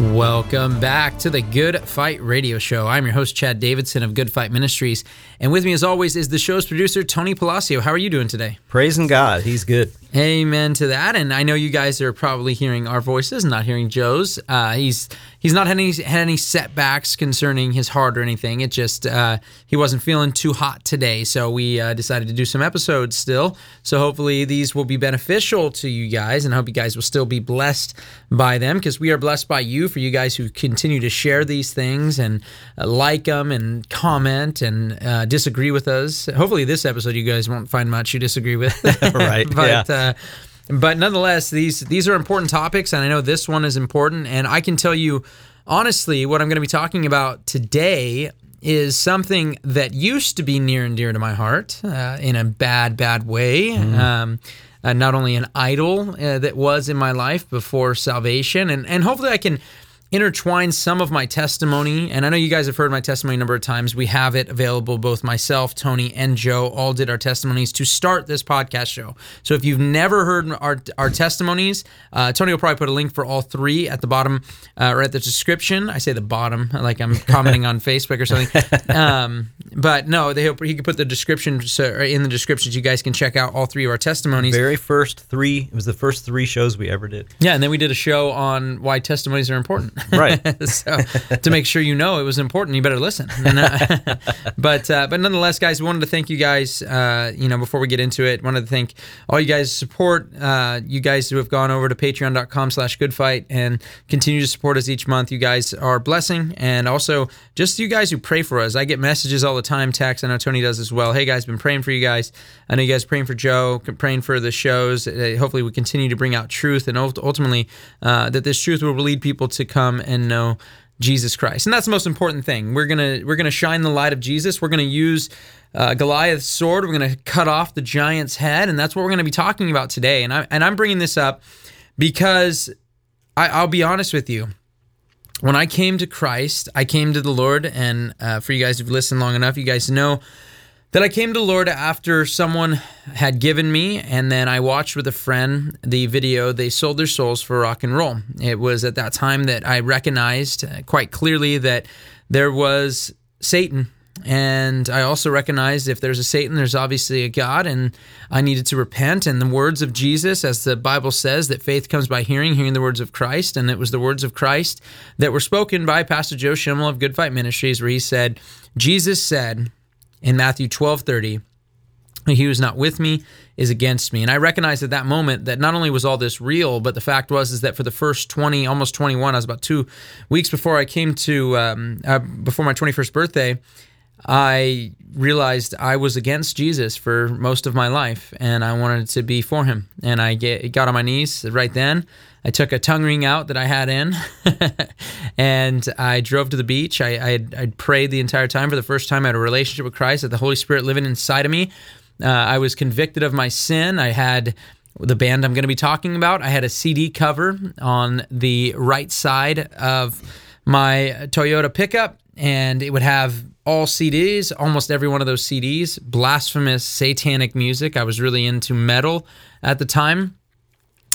Welcome back to the Good Fight Radio Show. I'm your host, Chad Davidson of Good Fight Ministries. And with me, as always, is the show's producer, Tony Palacio. How are you doing today? Praising God, he's good. Amen to that. And I know you guys are probably hearing our voices, not hearing Joe's. Uh, he's he's not had any had any setbacks concerning his heart or anything. It just uh, he wasn't feeling too hot today, so we uh, decided to do some episodes still. So hopefully these will be beneficial to you guys, and I hope you guys will still be blessed by them because we are blessed by you for you guys who continue to share these things and uh, like them and comment and uh, disagree with us. Hopefully this episode you guys won't find much you disagree with. right. but yeah. Uh, but nonetheless, these these are important topics, and I know this one is important. And I can tell you honestly, what I'm going to be talking about today is something that used to be near and dear to my heart uh, in a bad, bad way. Um, uh, not only an idol uh, that was in my life before salvation, and and hopefully I can intertwine some of my testimony. And I know you guys have heard my testimony a number of times. We have it available. Both myself, Tony, and Joe all did our testimonies to start this podcast show. So if you've never heard our, our testimonies, uh, Tony will probably put a link for all three at the bottom uh, or at the description. I say the bottom, like I'm commenting on Facebook or something. Um, but no, they he could put the description so, in the description. So you guys can check out all three of our testimonies. Very first three, it was the first three shows we ever did. Yeah, and then we did a show on why testimonies are important. Right. so to make sure you know it was important, you better listen. And, uh, but uh, but nonetheless, guys, we wanted to thank you guys. Uh, you know, before we get into it, wanted to thank all you guys' support. Uh, you guys who have gone over to Patreon.com/slash GoodFight and continue to support us each month. You guys are a blessing, and also just you guys who pray for us. I get messages all the time, text. I know Tony does as well. Hey guys, been praying for you guys. I know you guys praying for Joe, praying for the shows. Uh, hopefully, we continue to bring out truth, and ultimately uh, that this truth will lead people to come and know Jesus Christ. And that's the most important thing. We're gonna we're gonna shine the light of Jesus. We're gonna use uh, Goliath's sword. We're gonna cut off the giant's head, and that's what we're gonna be talking about today. And I and I'm bringing this up because I, I'll be honest with you. When I came to Christ, I came to the Lord, and uh, for you guys who've listened long enough, you guys know that I came to the Lord after someone had given me, and then I watched with a friend the video, They Sold Their Souls for Rock and Roll. It was at that time that I recognized quite clearly that there was Satan. And I also recognized if there's a Satan, there's obviously a God, and I needed to repent. And the words of Jesus, as the Bible says, that faith comes by hearing, hearing the words of Christ. And it was the words of Christ that were spoken by Pastor Joe Schimmel of Good Fight Ministries, where he said, Jesus said, in Matthew 12 30, he who is not with me is against me. And I recognized at that moment that not only was all this real, but the fact was is that for the first 20, almost 21, I was about two weeks before I came to, um, uh, before my 21st birthday, I realized I was against Jesus for most of my life and I wanted to be for him. And I get, got on my knees right then. I took a tongue ring out that I had in and I drove to the beach. I, I, I prayed the entire time for the first time. I had a relationship with Christ, had the Holy Spirit living inside of me. Uh, I was convicted of my sin. I had the band I'm going to be talking about. I had a CD cover on the right side of my Toyota pickup, and it would have all CDs, almost every one of those CDs, blasphemous, satanic music. I was really into metal at the time.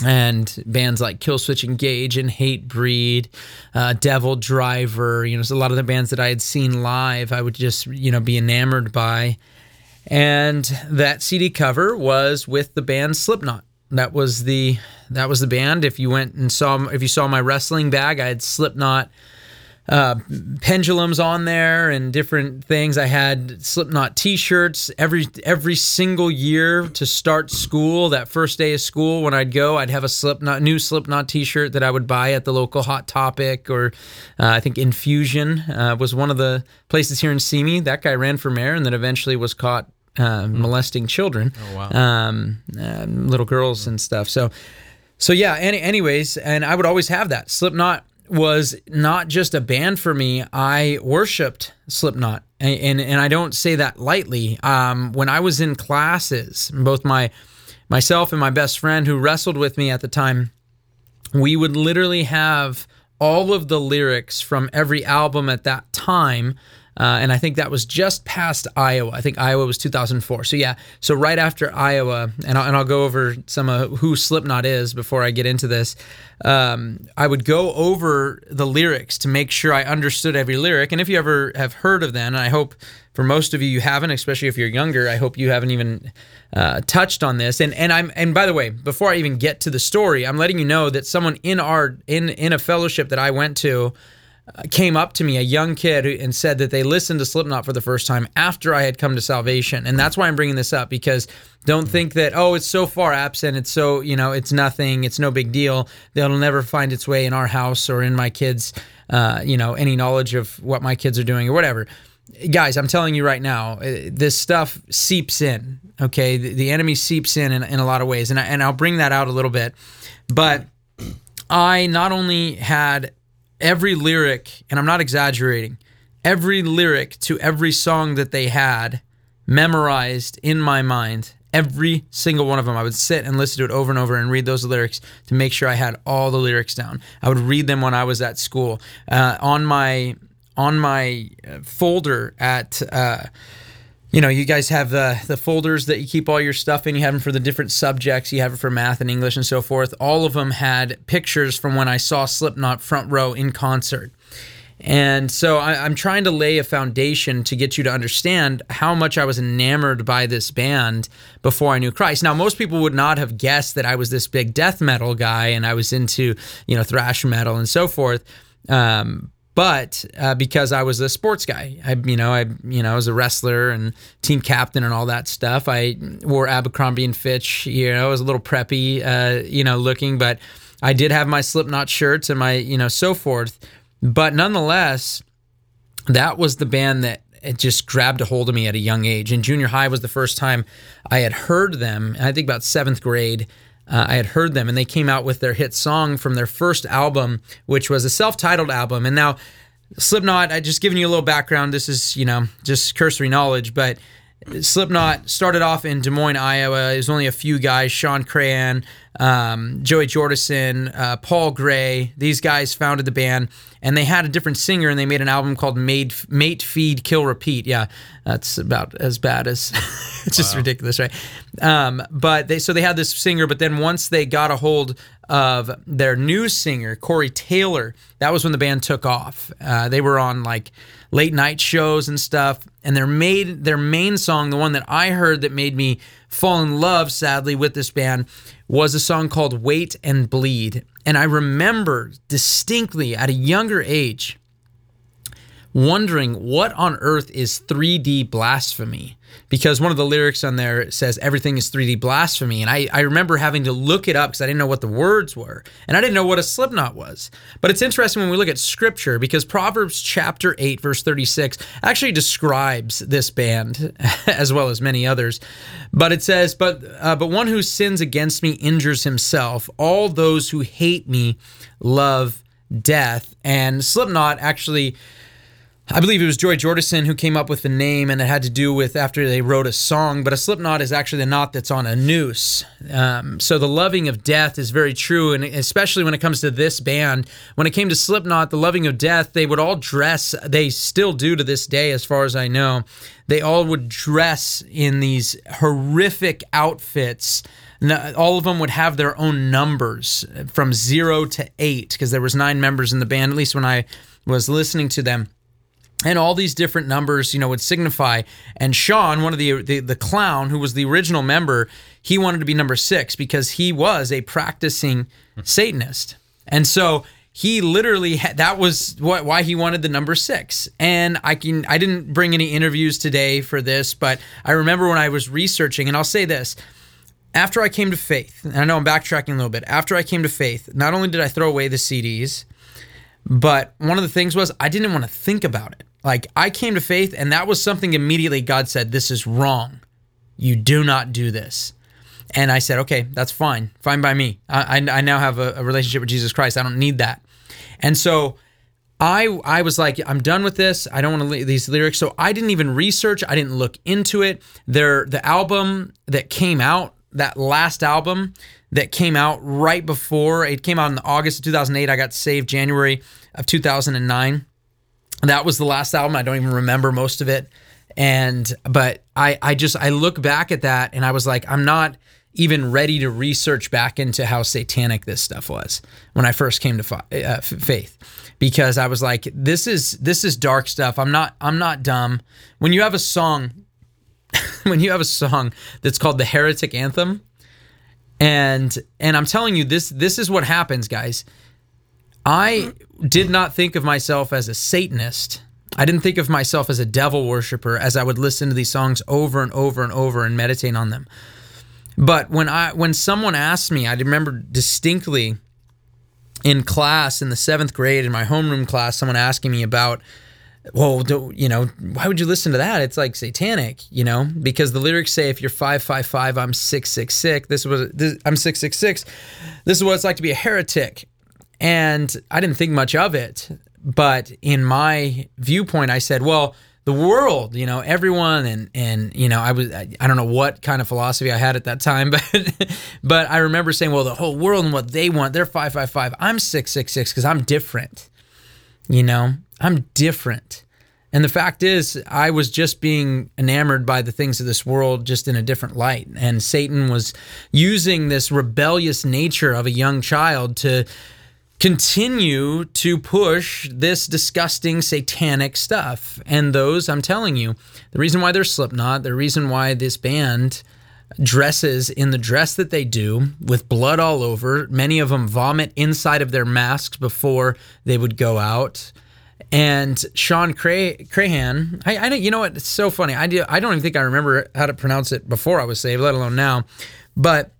And bands like Killswitch Engage and Hatebreed, uh, Devil Driver, you know, a lot of the bands that I had seen live, I would just, you know, be enamored by. And that CD cover was with the band Slipknot. That was the that was the band. If you went and saw if you saw my wrestling bag, I had Slipknot uh, pendulums on there and different things. I had Slipknot T-shirts every every single year to start school. That first day of school, when I'd go, I'd have a Slipknot new Slipknot T-shirt that I would buy at the local Hot Topic or uh, I think Infusion uh, was one of the places here in Simi. That guy ran for mayor and then eventually was caught uh, molesting children, Oh, wow. um, uh, little girls and stuff. So So yeah, any, anyways, and I would always have that. Slipknot was not just a band for me. I worshipped Slipknot, and and, and I don't say that lightly. Um, when I was in classes, both my myself and my best friend who wrestled with me at the time, we would literally have all of the lyrics from every album at that time uh, and I think that was just past Iowa. I think Iowa was 2004. So yeah, so right after Iowa, and I'll, and I'll go over some of who Slipknot is before I get into this. Um, I would go over the lyrics to make sure I understood every lyric. And if you ever have heard of them, and I hope for most of you you haven't, especially if you're younger, I hope you haven't even uh, touched on this. And and I'm and by the way, before I even get to the story, I'm letting you know that someone in our in in a fellowship that I went to came up to me, a young kid, and said that they listened to Slipknot for the first time after I had come to salvation. And that's why I'm bringing this up because don't think that, oh, it's so far absent. It's so, you know, it's nothing. It's no big deal. That'll never find its way in our house or in my kids, uh, you know, any knowledge of what my kids are doing or whatever. Guys, I'm telling you right now, uh, this stuff seeps in. Okay. The, the enemy seeps in, in in a lot of ways. And, I, and I'll bring that out a little bit. But I not only had every lyric, and I'm not exaggerating, every lyric to every song that they had memorized in my mind. Every single one of them. I would sit and listen to it over and over and read those lyrics to make sure I had all the lyrics down. I would read them when I was at school. Uh, on my on my uh, folder at uh, you know, you guys have the the folders that you keep all your stuff in. You have them for the different subjects. You have it for math and English and so forth. All of them had pictures from when I saw Slipknot front row in concert. And so I, am trying to lay a foundation to get you to understand how much I was enamored by this band before I knew Christ. Now, most people would not have guessed that I was this big death metal guy and I was into, you know, thrash metal and so forth. Um, but uh, because I was a sports guy, I you know I you know I was a wrestler and team captain and all that stuff. I wore Abercrombie and Fitch. You know, I was a little preppy, uh, you know, looking, but I did have my Slipknot shirts and my you know so forth. But nonetheless, that was the band that it just grabbed a hold of me at a young age. And junior high was the first time I had heard them. I think about seventh grade uh, I had heard them, and they came out with their hit song from their first album, which was a self-titled album. And now, Slipknot, I just giving you a little background. This is you know just cursory knowledge, but Slipknot started off in Des Moines, Iowa. It was only a few guys: Shawn Crahan, um, Joey Jordison, uh, Paul Gray. These guys founded the band, and they had a different singer, and they made an album called "Made Mate Feed Kill Repeat." Yeah, that's about as bad as it's just wow. ridiculous, right? Um, but they so they had this singer, but then once they got a hold of their new singer, Corey Taylor, that was when the band took off. Uh, they were on like late night shows and stuff. And their made their main song, the one that I heard that made me fall in love, sadly, with this band, was a song called Wait and Bleed. And I remember distinctly at a younger age wondering what on earth is 3D blasphemy because one of the lyrics on there says everything is 3D blasphemy. And I, I remember having to look it up because I didn't know what the words were. And I didn't know what a slipknot was. But it's interesting when we look at scripture because Proverbs chapter 8, verse 36 actually describes this band as well as many others. But it says, But uh, but one who sins against me injures himself. All those who hate me love death. And Slipknot actually I believe it was Joey Jordison who came up with the name, and it had to do with after they wrote a song. But a slip knot is actually the knot that's on a noose. Um, so the loving of death is very true, and especially when it comes to this band. When it came to Slipknot, the loving of death, they would all dress. They still do to this day, as far as I know. They all would dress in these horrific outfits. All of them would have their own numbers from zero to eight because there was nine members in the band. At least when I was listening to them and all these different numbers, you know, would signify. And Shawn, one of the, the, the clown who was the original member, he wanted to be number six because he was a practicing Satanist, and so he literally that was what why he wanted the number six. And I can I didn't bring any interviews today for this, but I remember when I was researching, and I'll say this. After I came to faith, and I know I'm backtracking a little bit. After I came to faith, not only did I throw away the CDs, but one of the things was I didn't want to think about it. Like I came to faith, and that was something immediately God said, This is wrong. You do not do this. And I said, okay, that's fine, fine by me. I, I, I now have a, a relationship with Jesus Christ. I don't need that. And so I I was like, I'm done with this. I don't want to leave these lyrics. So I didn't even research. I didn't look into it. There, the album that came out, that last album that came out right before it came out in August of 2008. I got saved January of 2009. That was the last album. I don't even remember most of it. And but I I just I look back at that and I was like, I'm not even ready to research back into how satanic this stuff was when I first came to uh, faith because I was like this is this is dark stuff. I'm not I'm not dumb. When you have a song when you have a song that's called the heretic anthem and and I'm telling you this this is what happens guys. I did not think of myself as a satanist. I didn't think of myself as a devil worshiper as I would listen to these songs over and over and over and meditate on them. But when I when someone asked me, I remember distinctly in class in the seventh grade in my homeroom class, someone asking me about, well, do, you know, why would you listen to that? It's like satanic, you know, because the lyrics say if you're five five five, I'm six six six. This was this, I'm six six six. This is what it's like to be a heretic, and I didn't think much of it. But in my viewpoint, I said, well the world, you know, everyone and and you know, I was I, I, don't know what kind of philosophy I had at that time, but but I remember saying, well, the whole world and what they want, they're 555. I'm 666 cuz I'm different. You know, I'm different. And the fact is, I was just being enamored by the things of this world just in a different light. And Satan was using this rebellious nature of a young child to continue to push this disgusting satanic stuff. And those, I'm telling you, the reason why they're Slipknot, the reason why this band dresses in the dress that they do with blood all over, many of them vomit inside of their masks before they would go out. And Shawn Cray- Crahan, I, I you know what? It's so funny. I do, I don't even think I remember how to pronounce it before I was saved, let alone now. But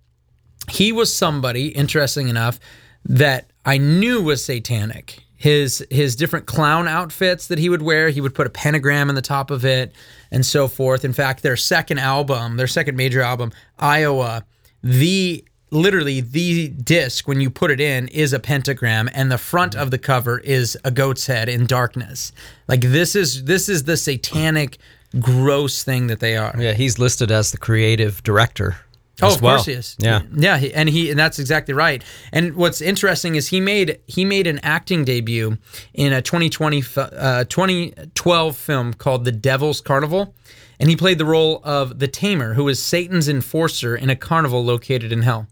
he was somebody, interesting enough, that I knew was satanic. His his different clown outfits that he would wear, he would put a pentagram in the top of it and so forth. In fact, their second album, their second major album, Iowa, the literally the disc when you put it in is a pentagram and the front of the cover is a goat's head in darkness. Like this is this is the satanic gross thing that they are. Yeah, he's listed as the creative director Oh, of well. course he is. Yeah, yeah, and he and that's exactly right. And what's interesting is he made he made an acting debut in a 2020 uh, 2012 film called The Devil's Carnival, and he played the role of the Tamer, who is Satan's enforcer in a carnival located in hell.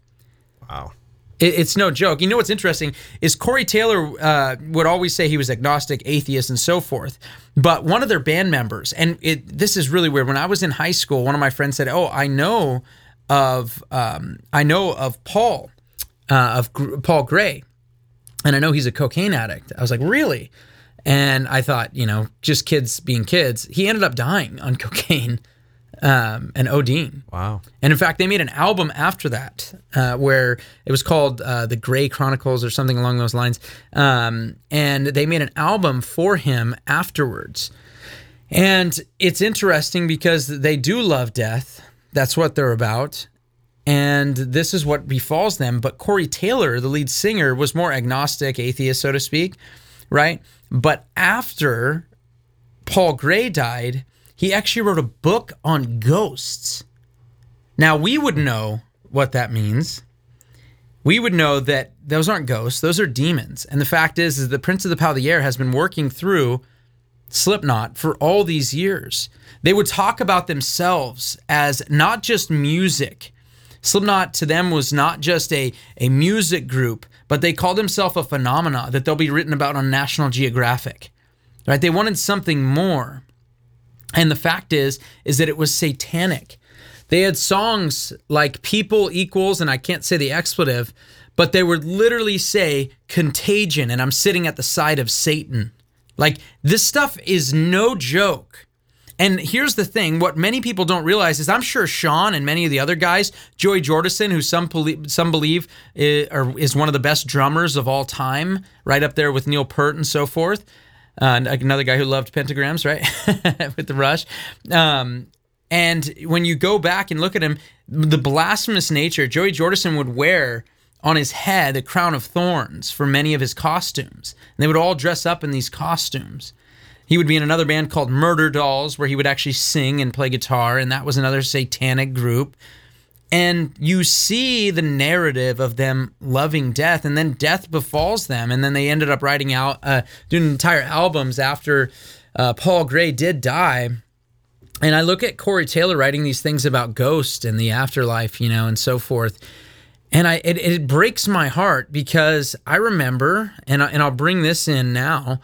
Wow. It, it's no joke. You know what's interesting is Corey Taylor uh, would always say he was agnostic, atheist, and so forth. But one of their band members, and it this is really weird. When I was in high school, one of my friends said, "Oh, I know." Of um, I know of Paul uh, of G- Paul Gray, and I know he's a cocaine addict. I was like, really? And I thought, you know, just kids being kids. He ended up dying on cocaine um, and ODing. Wow. And in fact, they made an album after that uh, where it was called uh, The Gray Chronicles or something along those lines. Um, and they made an album for him afterwards. And it's interesting because they do love death. That's what they're about. And this is what befalls them. But Corey Taylor, the lead singer, was more agnostic, atheist, so to speak, right? But after Paul Gray died, he actually wrote a book on ghosts. Now, we would know what that means. We would know that those aren't ghosts, those are demons. And the fact is, is the Prince of the Air has been working through Slipknot for all these years. They would talk about themselves as not just music. Slipknot to them was not just a, a music group, but they called themselves a phenomena that they'll be written about on National Geographic. Right? They wanted something more. And the fact is, is that it was satanic. They had songs like People Equals, and I can't say the expletive, but they would literally say contagion, and I'm sitting at the side of Satan. Like this stuff is no joke. And here's the thing: what many people don't realize is, I'm sure Shawn and many of the other guys, Joey Jordison, who some some believe is, is one of the best drummers of all time, right up there with Neil Peart and so forth. Uh, another guy who loved pentagrams, right, with the Rush. Um, And when you go back and look at him, the blasphemous nature, Joey Jordison would wear on his head a crown of thorns for many of his costumes. And they would all dress up in these costumes. He would be in another band called Murderdolls, where he would actually sing and play guitar, and that was another satanic group. And you see the narrative of them loving death, and then death befalls them, and then they ended up writing out, uh, doing entire albums after uh, Paul Gray did die. And I look at Corey Taylor writing these things about ghost and the afterlife, you know, and so forth. And I it, it breaks my heart because I remember, and I, and I'll bring this in now.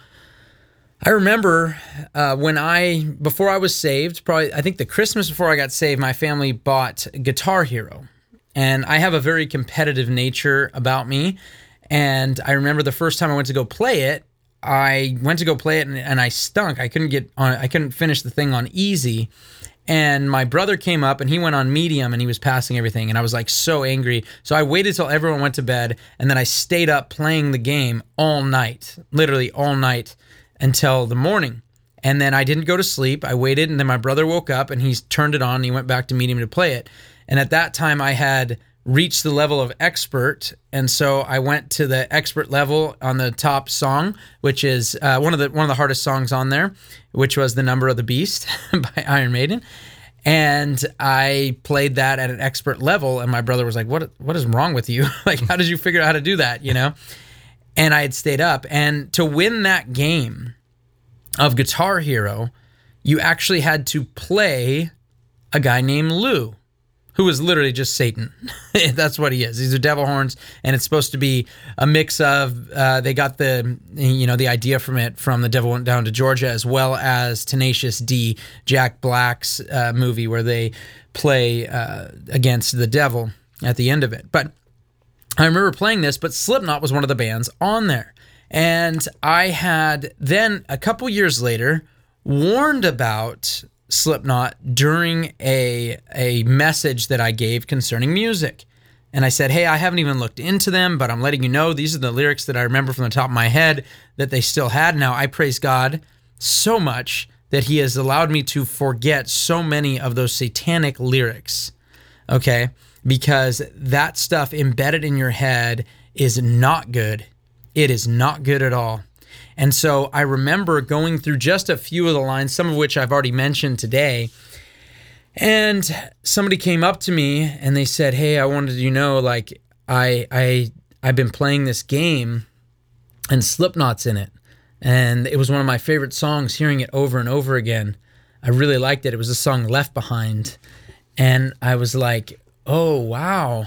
I remember uh, when I before I was saved, probably I think the Christmas before I got saved, my family bought Guitar Hero, and I have a very competitive nature about me. And I remember the first time I went to go play it, I went to go play it and, and I stunk. I couldn't get on. I couldn't finish the thing on easy. And my brother came up and he went on medium and he was passing everything. And I was like so angry. So I waited till everyone went to bed and then I stayed up playing the game all night, literally all night until the morning. And then I didn't go to sleep. I waited and then my brother woke up and he turned it on and he went back to medium to play it. And at that time I had reached the level of expert and so i went to the expert level on the top song which is uh, one of the one of the hardest songs on there which was the number of the beast by iron maiden. And i played that at an expert level and my brother was like what what is wrong with you? Like how did you figure out how to do that? You know? And i had stayed up. And to win that game of guitar hero you actually had to play a guy named lou who is literally just Satan. That's what he is. These are devil horns, and it's supposed to be a mix of. Uh, they got the you know the idea from it from the Devil Went Down to Georgia, as well as Tenacious D, Jack Black's uh, movie where they play uh, against the devil at the end of it. But I remember playing this, but Slipknot was one of the bands on there, and I had then a couple years later warned about Slipknot during a a message that I gave concerning music. And I said, "Hey, I haven't even looked into them, but I'm letting you know these are the lyrics that I remember from the top of my head that they still had. Now, I praise God so much that he has allowed me to forget so many of those satanic lyrics. Okay? Because that stuff embedded in your head is not good. It is not good at all. And so I remember going through just a few of the lines, some of which I've already mentioned today. And somebody came up to me and they said, "Hey, I wanted you to know like I I I've been playing this game and Slipknot's in it. And it was one of my favorite songs hearing it over and over again. I really liked it. It was a song Left Behind. And I was like, "Oh, wow.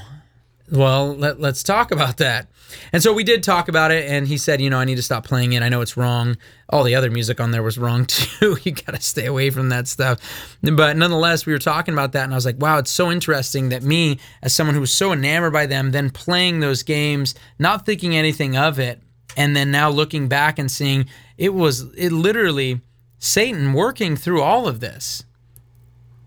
Well, let, let's talk about that." And so we did talk about it, and he said, you know, I need to stop playing it. I know it's wrong. All the other music on there was wrong too. you got to stay away from that stuff. But nonetheless, we were talking about that, and I was like, wow, it's so interesting that me, as someone who was so enamored by them, then playing those games, not thinking anything of it, and then now looking back and seeing it was it literally Satan working through all of this.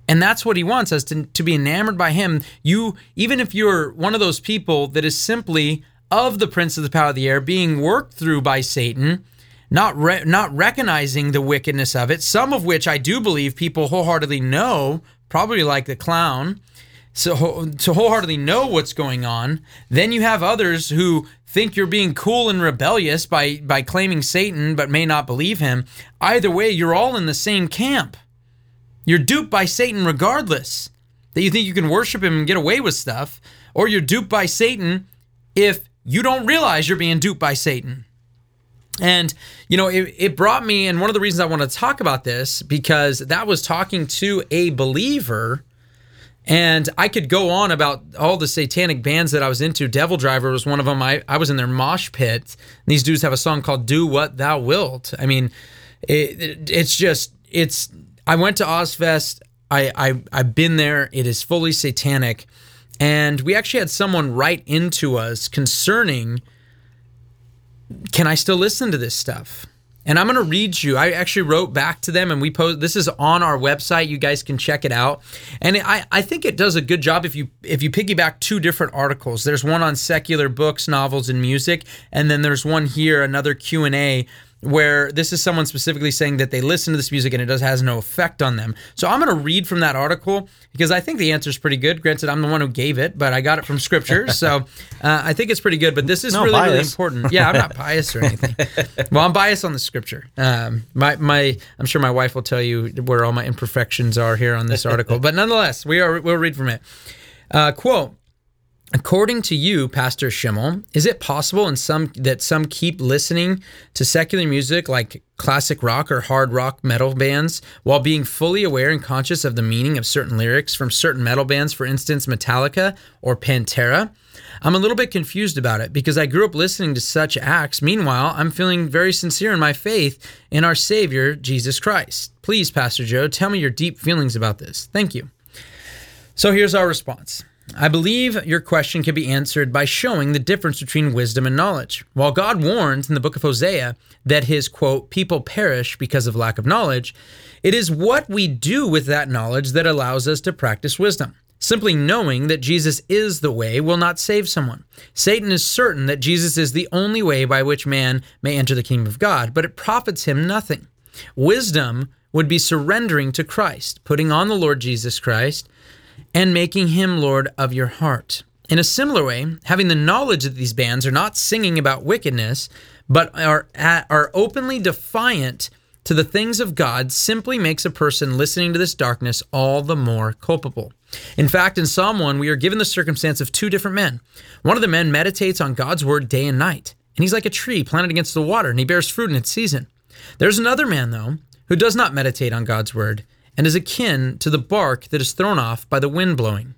And that's what he wants us to, to be enamored by him. You, even if you're one of those people that is simply of the prince of the power of the air being worked through by Satan, not re- not recognizing the wickedness of it, some of which I do believe people wholeheartedly know, probably like the clown, so to wholeheartedly know what's going on. Then you have others who think you're being cool and rebellious by by claiming Satan but may not believe him. Either way, you're all in the same camp. You're duped by Satan regardless. That you think you can worship him and get away with stuff, or you're duped by Satan if you don't realize you're being duped by Satan. And, you know, it, it brought me, and one of the reasons I want to talk about this, because that was talking to a believer. And I could go on about all the satanic bands that I was into. Devil Driver was one of them. I, I was in their mosh pit. These dudes have a song called Do What Thou Wilt. I mean, it, it, it's just, it's, I went to Ozzfest. I, I, I've been there. It is fully satanic. And we actually had someone write into us concerning can I still listen to this stuff? And I'm going to read you. I actually wrote back to them and we post this is on our website. You guys can check it out. And I, I think it does a good job if you if you piggyback two different articles. There's one on secular books, novels and music, and then there's one here another Q&A where this is someone specifically saying that they listen to this music and it does has no effect on them. So I'm going to read from that article because I think the answer is pretty good. Granted, I'm the one who gave it, but I got it from scripture, so uh, I think it's pretty good. But this is No really really important. Yeah, I'm not biased or anything. well, I'm biased on the scripture. Um, my my I'm sure my wife will tell you where all my imperfections are here on this article, but nonetheless, we are we'll read from it. Uh, quote. According to you, Pastor Schimmel, is it possible in some that some keep listening to secular music like classic rock or hard rock metal bands while being fully aware and conscious of the meaning of certain lyrics from certain metal bands, for instance, Metallica or Pantera? I'm a little bit confused about it because I grew up listening to such acts. Meanwhile, I'm feeling very sincere in my faith in our Savior, Jesus Christ. Please, Pastor Joe, tell me your deep feelings about this. Thank you. So here's our response. I believe your question can be answered by showing the difference between wisdom and knowledge. While God warns in the book of Hosea that his quote, people perish because of lack of knowledge, it is what we do with that knowledge that allows us to practice wisdom. Simply knowing that Jesus is the way will not save someone. Satan is certain that Jesus is the only way by which man may enter the kingdom of God, but it profits him nothing. Wisdom would be surrendering to Christ, putting on the Lord Jesus Christ, and making him Lord of your heart. In a similar way, having the knowledge that these bands are not singing about wickedness, but are, are openly defiant to the things of God simply makes a person listening to this darkness all the more culpable. In fact, in Psalm 1, we are given the circumstance of two different men. One of the men meditates on God's word day and night, and he's like a tree planted against the water, and he bears fruit in its season. There's another man, though, who does not meditate on God's word and is akin to the bark that is thrown off by the wind blowing.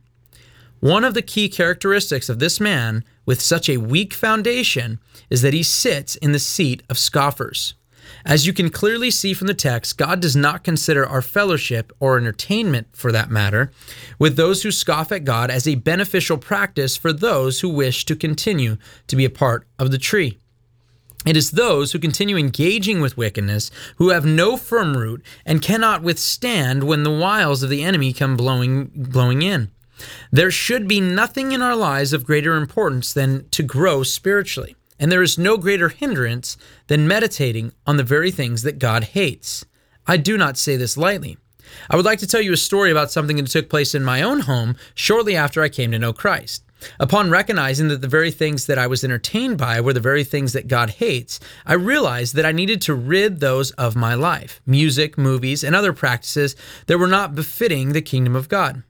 One of the key characteristics of this man with such a weak foundation is that he sits in the seat of scoffers. As you can clearly see from the text, God does not consider our fellowship, or entertainment for that matter, with those who scoff at God as a beneficial practice for those who wish to continue to be a part of the tree. It is those who continue engaging with wickedness who have no firm root and cannot withstand when the wiles of the enemy come blowing blowing in. There should be nothing in our lives of greater importance than to grow spiritually, and there is no greater hindrance than meditating on the very things that God hates. I do not say this lightly. I would like to tell you a story about something that took place in my own home shortly after I came to know Christ. Upon recognizing that the very things that I was entertained by were the very things that God hates, I realized that I needed to rid those of my life music, movies, and other practices that were not befitting the kingdom of God.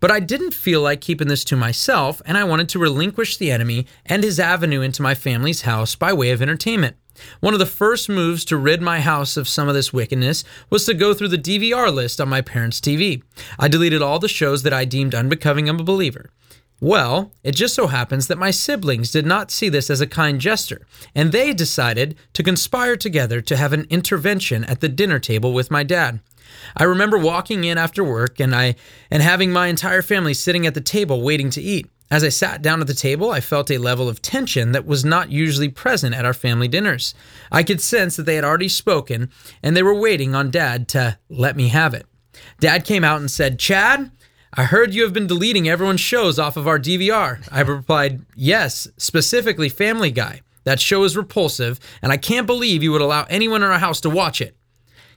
But I didn't feel like keeping this to myself, and I wanted to relinquish the enemy and his avenue into my family's house by way of entertainment. One of the first moves to rid my house of some of this wickedness was to go through the DVR list on my parents' TV. I deleted all the shows that I deemed unbecoming of a believer. Well, it just so happens that my siblings did not see this as a kind gesture, and they decided to conspire together to have an intervention at the dinner table with my dad. I remember walking in after work and I and having my entire family sitting at the table waiting to eat. As I sat down at the table, I felt a level of tension that was not usually present at our family dinners. I could sense that they had already spoken and they were waiting on dad to let me have it. Dad came out and said, "Chad, I heard you have been deleting everyone's shows off of our DVR. I replied, Yes, specifically Family Guy. That show is repulsive, and I can't believe you would allow anyone in our house to watch it.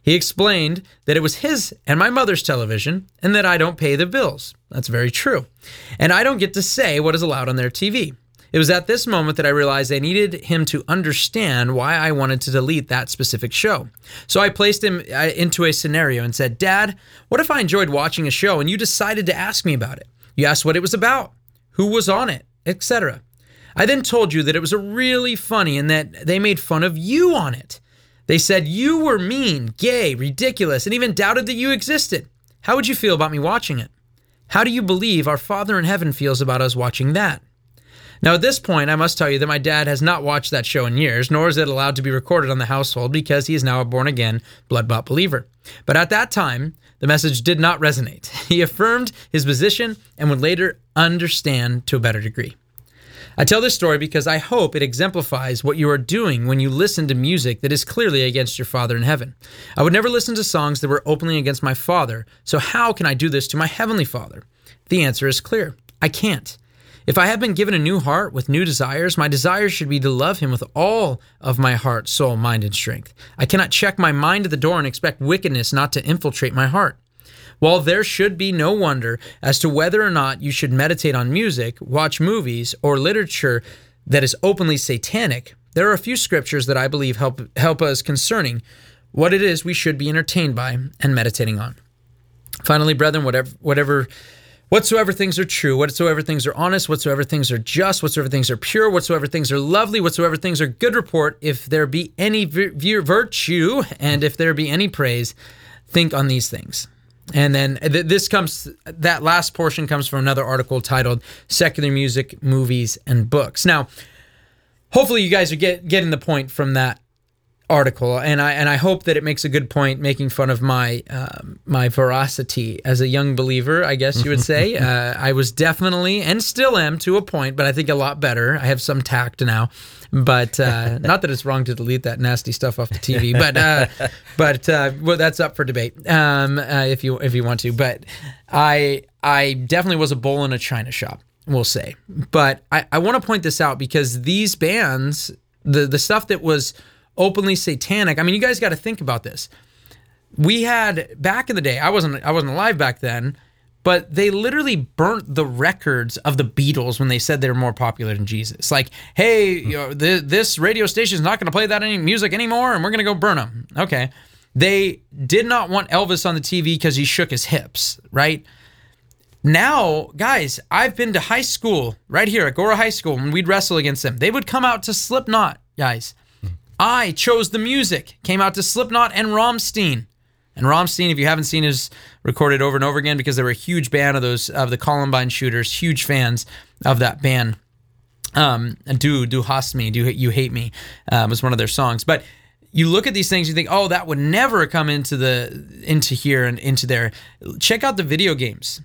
He explained that it was his and my mother's television, and that I don't pay the bills. That's very true. And I don't get to say what is allowed on their TV. It was at this moment that I realized I needed him to understand why I wanted to delete that specific show. So I placed him uh, into a scenario and said, Dad, what if I enjoyed watching a show and you decided to ask me about it? You asked what it was about, who was on it, etc. I then told you that it was really funny and that they made fun of you on it. They said you were mean, gay, ridiculous, and even doubted that you existed. How would you feel about me watching it? How do you believe our Father in heaven feels about us watching that? Now, at this point, I must tell you that my dad has not watched that show in years, nor is it allowed to be recorded on the household because he is now a born again, blood bought believer. But at that time, the message did not resonate. He affirmed his position and would later understand to a better degree. I tell this story because I hope it exemplifies what you are doing when you listen to music that is clearly against your Father in heaven. I would never listen to songs that were openly against my Father, so how can I do this to my Heavenly Father? The answer is clear I can't. If I have been given a new heart with new desires, my desire should be to love him with all of my heart, soul, mind, and strength. I cannot check my mind at the door and expect wickedness not to infiltrate my heart. While there should be no wonder as to whether or not you should meditate on music, watch movies, or literature that is openly satanic, there are a few scriptures that I believe help help us concerning what it is we should be entertained by and meditating on. Finally, brethren, whatever whatever whatsoever things are true, whatsoever things are honest, whatsoever things are just, whatsoever things are pure, whatsoever things are lovely, whatsoever things are good report, if there be any virtue and if there be any praise, think on these things. And then th- this comes, that last portion comes from another article titled Secular Music, Movies, and Books. Now, hopefully you guys are get, getting the point from that article, and I and I hope that it makes a good point, making fun of my um, my veracity as a young believer. I guess you would say uh, I was definitely and still am to a point, but I think a lot better. I have some tact now, but uh, not that it's wrong to delete that nasty stuff off the TV, but uh, but uh, well, that's up for debate um, uh, if you if you want to. But I I definitely was a bull in a china shop. We'll say, but I, I want to point this out because these bands, the the stuff that was openly satanic. I mean, you guys got to think about this. We had back in the day. I wasn't I wasn't alive back then, but they literally burnt the records of the Beatles when they said they were more popular than Jesus. Like, hey, hmm. you know, the, this radio station is not going to play that any music anymore, and we're going to go burn them. Okay. They did not want Elvis on the TV because he shook his hips, right? Now, guys, I've been to high school right here at Agoura High School when we'd wrestle against them. They would come out to Slipknot, guys. I chose the music. Came out to Slipknot and Rammstein. And Rammstein, if you haven't seen, is recorded over and over again because they were a huge band of those of the Columbine shooters, huge fans of that band. Um, do do hast me, do you hate me um, was one of their songs. But you look at these things, you think, oh, that would never come into the into here and into there. Check out the video games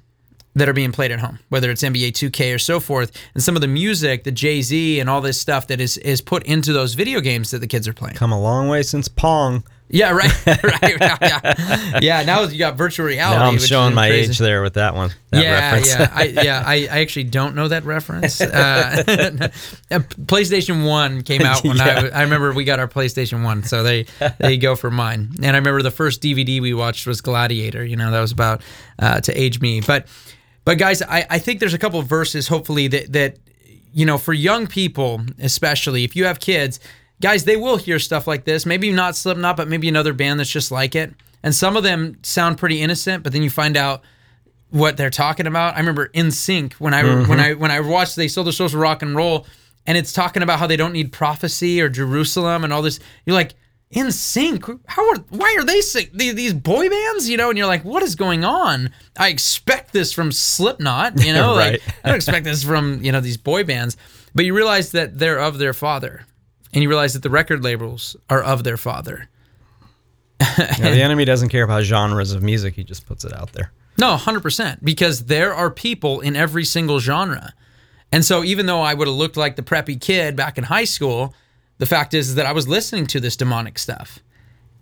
that are being played at home, whether it's NBA 2K or so forth, and some of the music, the Jay Z and all this stuff that is is put into those video games that the kids are playing. Come a long way since Pong. Yeah, right, right. Yeah. yeah, now you got virtual reality. Now I'm showing my crazy. age there with that one. That yeah, reference. yeah, I, yeah. I, I actually don't know that reference. Uh, PlayStation One came out when yeah. I I remember we got our PlayStation One, so they they go for mine. And I remember the first DVD we watched was Gladiator. You know, that was about uh, to age me, but but guys, I, I think there's a couple of verses, hopefully, that that you know, for young people, especially if you have kids, guys, they will hear stuff like this. Maybe not Slipknot, but maybe another band that's just like it. And some of them sound pretty innocent, but then you find out what they're talking about. I remember NSYNC when I mm-hmm. when I when I watched they sold their souls for rock and roll, and it's talking about how they don't need prophecy or Jerusalem and all this. You're like, NSYNC. How are why are they sing these boy bands? You know, and you're like, what is going on? I expect this from Slipknot. You know, right. like I don't expect this from you know these boy bands. But you realize that they're of their father, and you realize that the record labels are of their father. yeah, the enemy doesn't care about genres of music; he just puts it out there. No, hundred percent, because there are people in every single genre. And so, even though I would have looked like the preppy kid back in high school, the fact is, is that I was listening to this demonic stuff.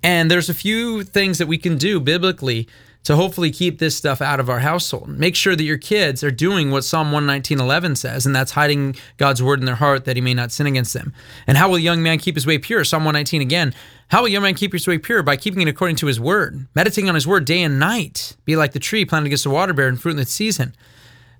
And there's a few things that we can do biblically to hopefully keep this stuff out of our household. Make sure that your kids are doing what Psalm 119:11 says, and that's hiding God's word in their heart that he may not sin against them. And how will a young man keep his way pure? Psalm 119 again. How will a young man keep his way pure? By keeping it according to his word, meditating on his word day and night. Be like the tree planted against the water, bear and fruit in its season.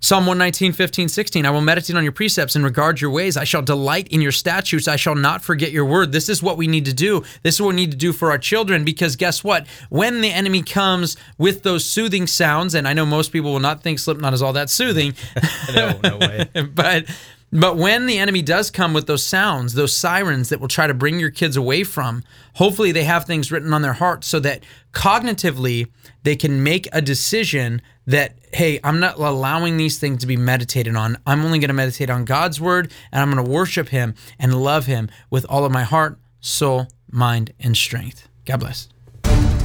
Psalm 119, 15, 16. I will meditate on your precepts and regard your ways. I shall delight in your statutes. I shall not forget your word. This is what we need to do. This is what we need to do for our children because guess what? When the enemy comes with those soothing sounds, and I know most people will not think Slipknot is all that soothing. no, no way. but but when the enemy does come with those sounds, those sirens that will try to bring your kids away from, hopefully they have things written on their heart so that cognitively they can make a decision that, hey, I'm not allowing these things to be meditated on. I'm only going to meditate on God's word and I'm going to worship Him and love Him with all of my heart, soul, mind, and strength. God bless.